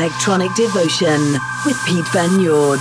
Electronic Devotion with Pete Van Nord.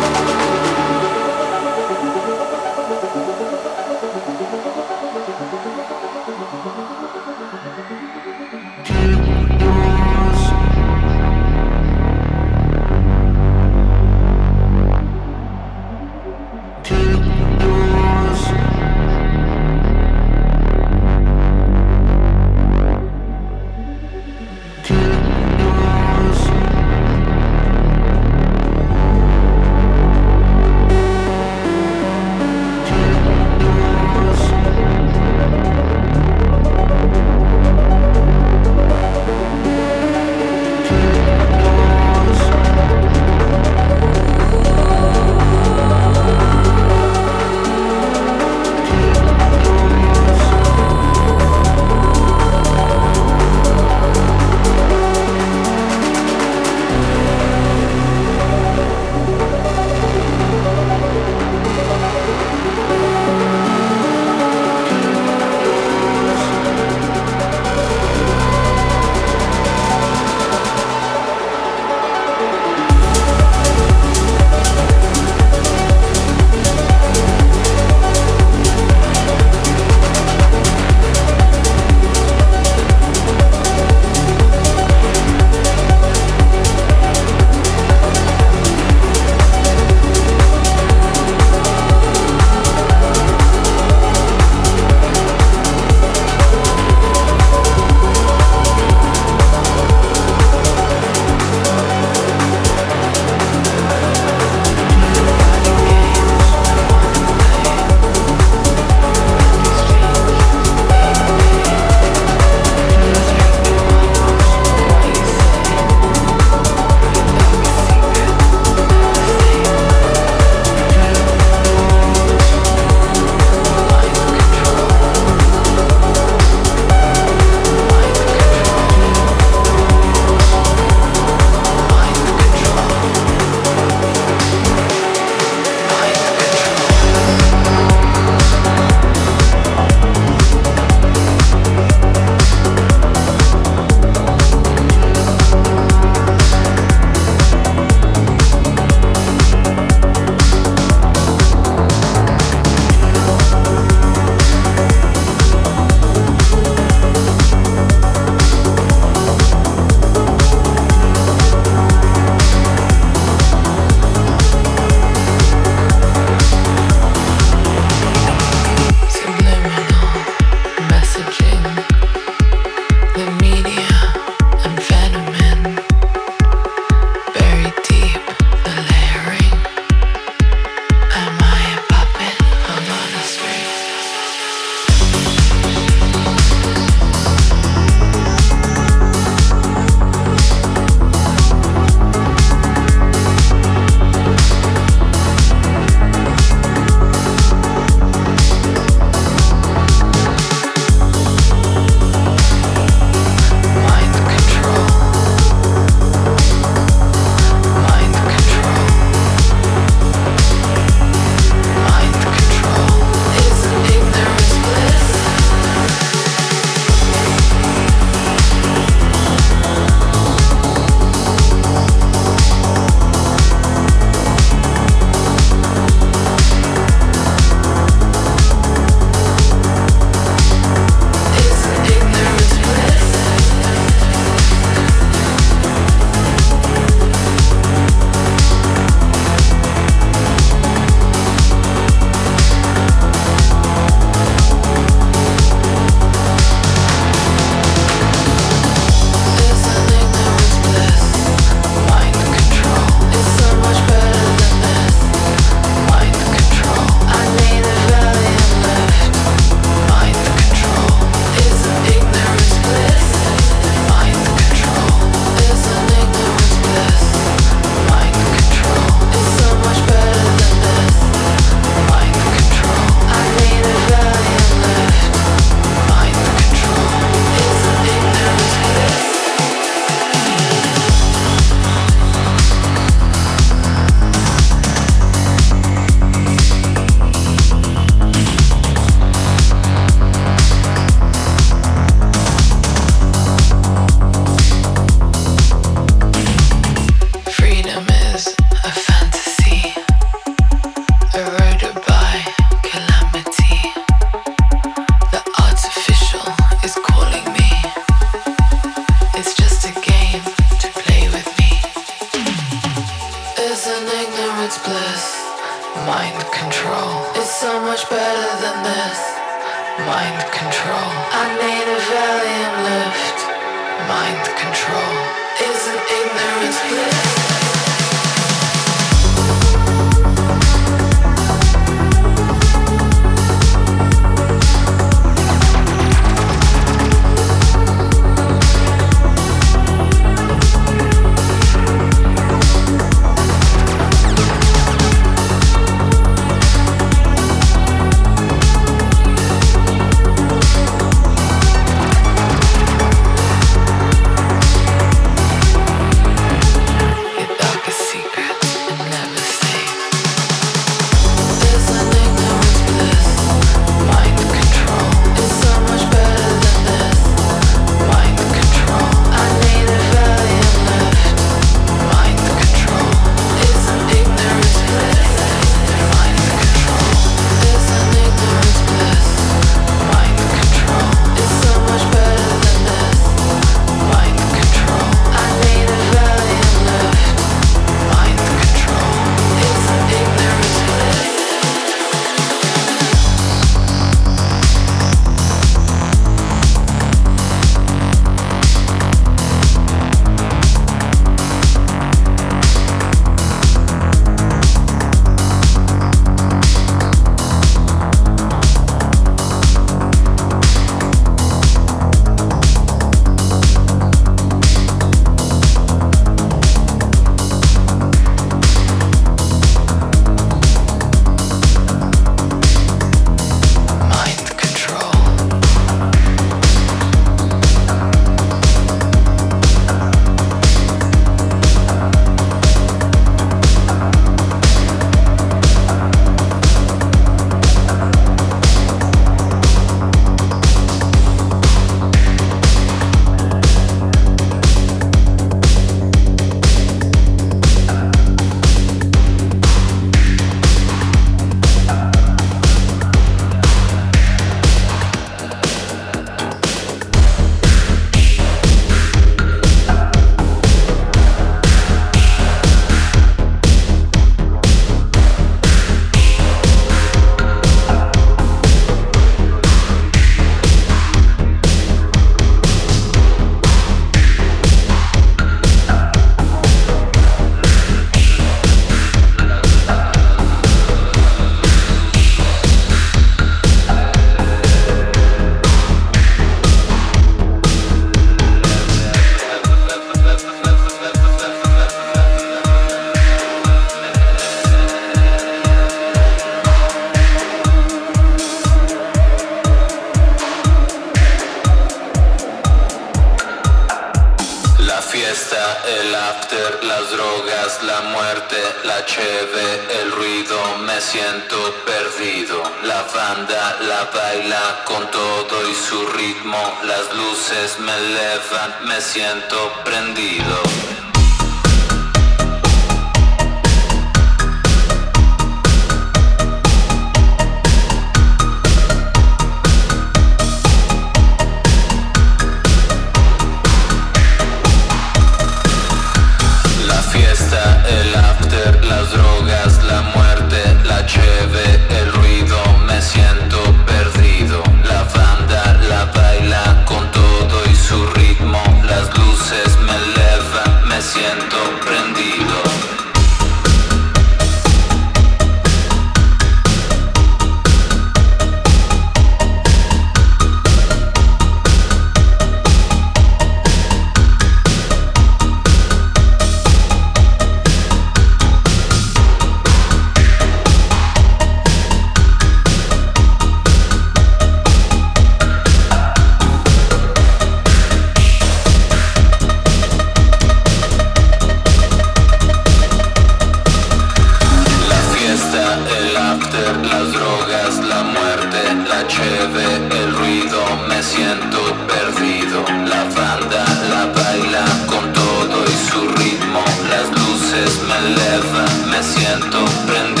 siento perdido. La banda la baila con todo y su ritmo. Las luces me elevan, me siento prendido.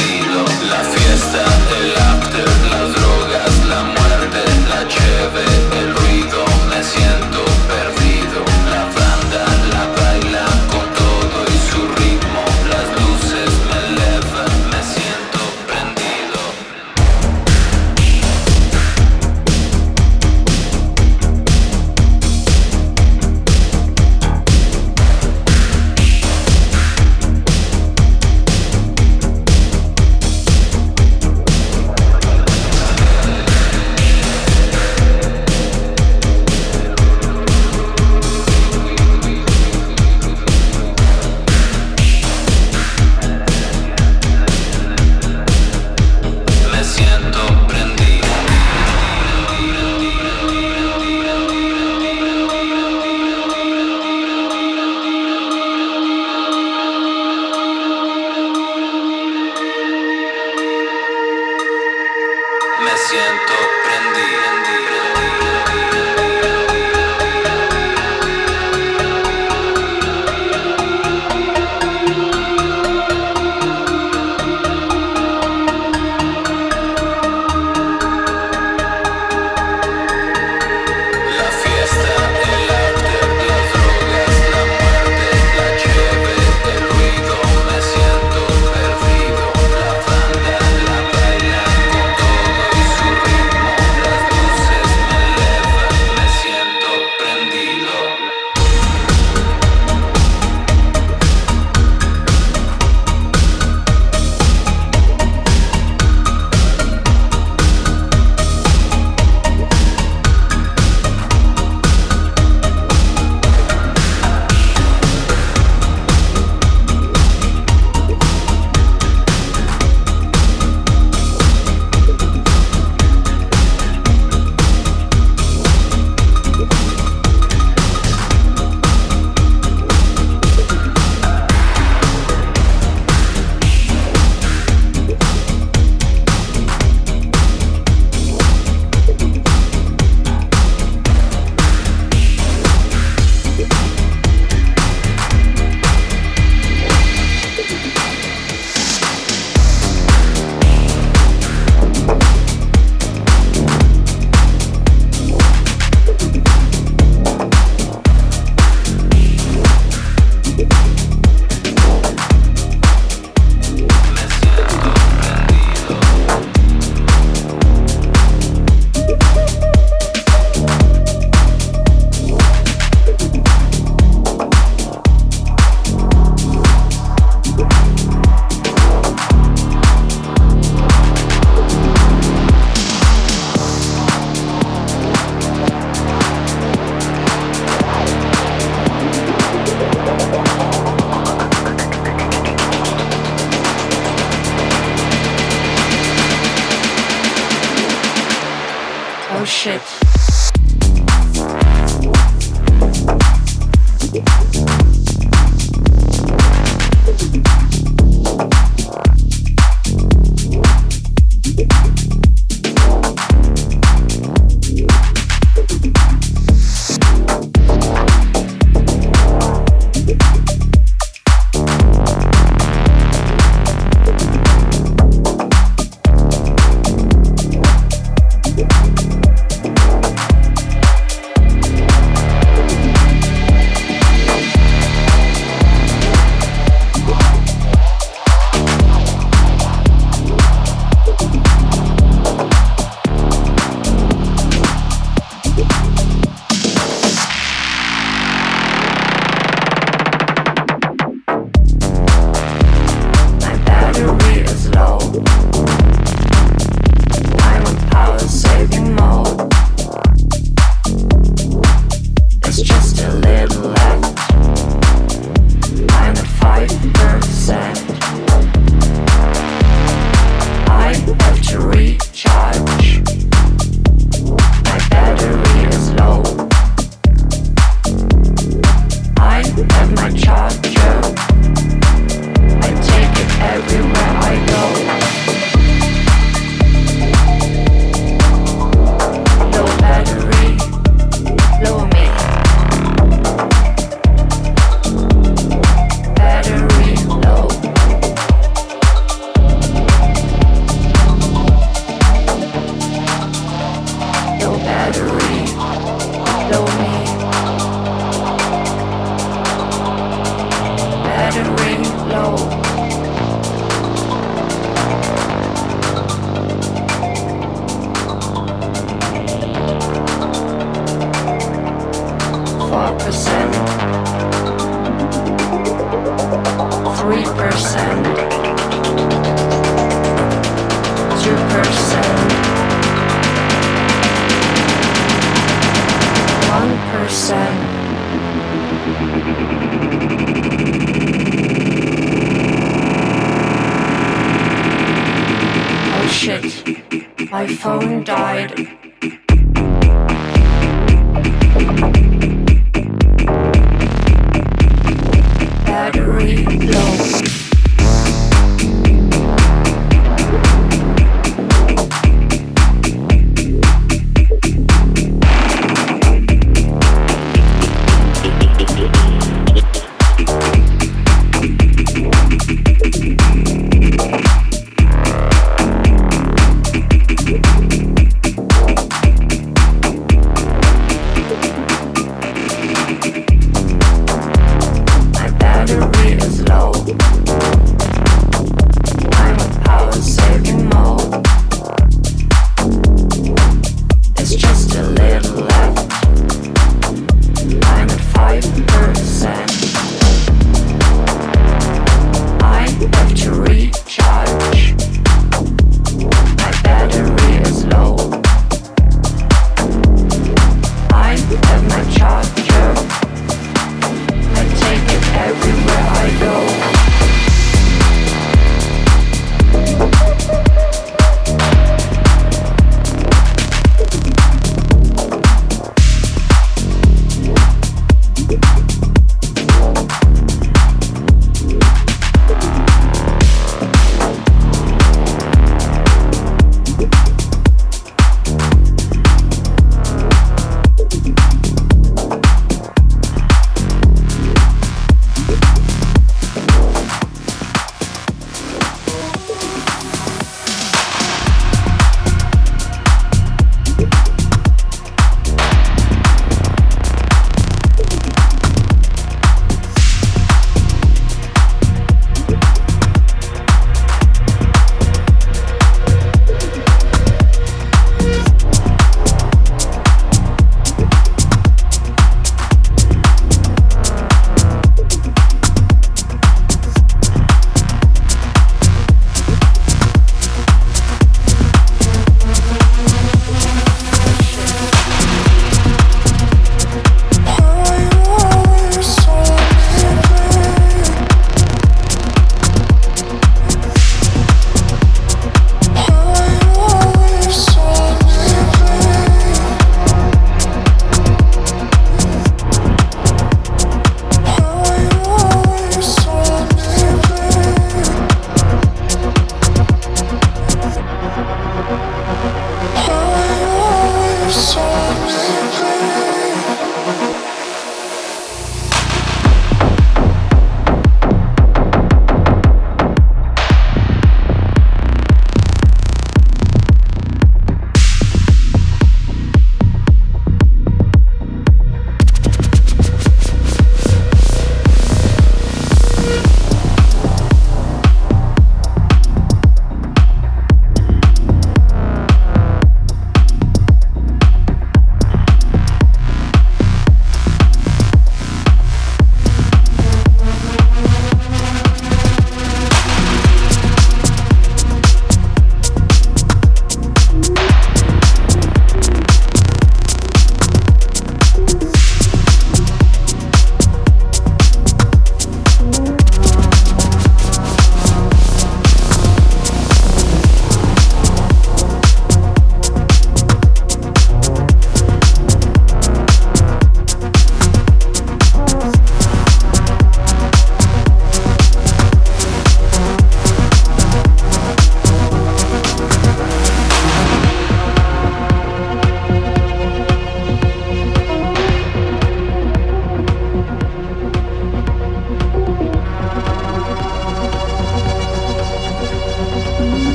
phone died.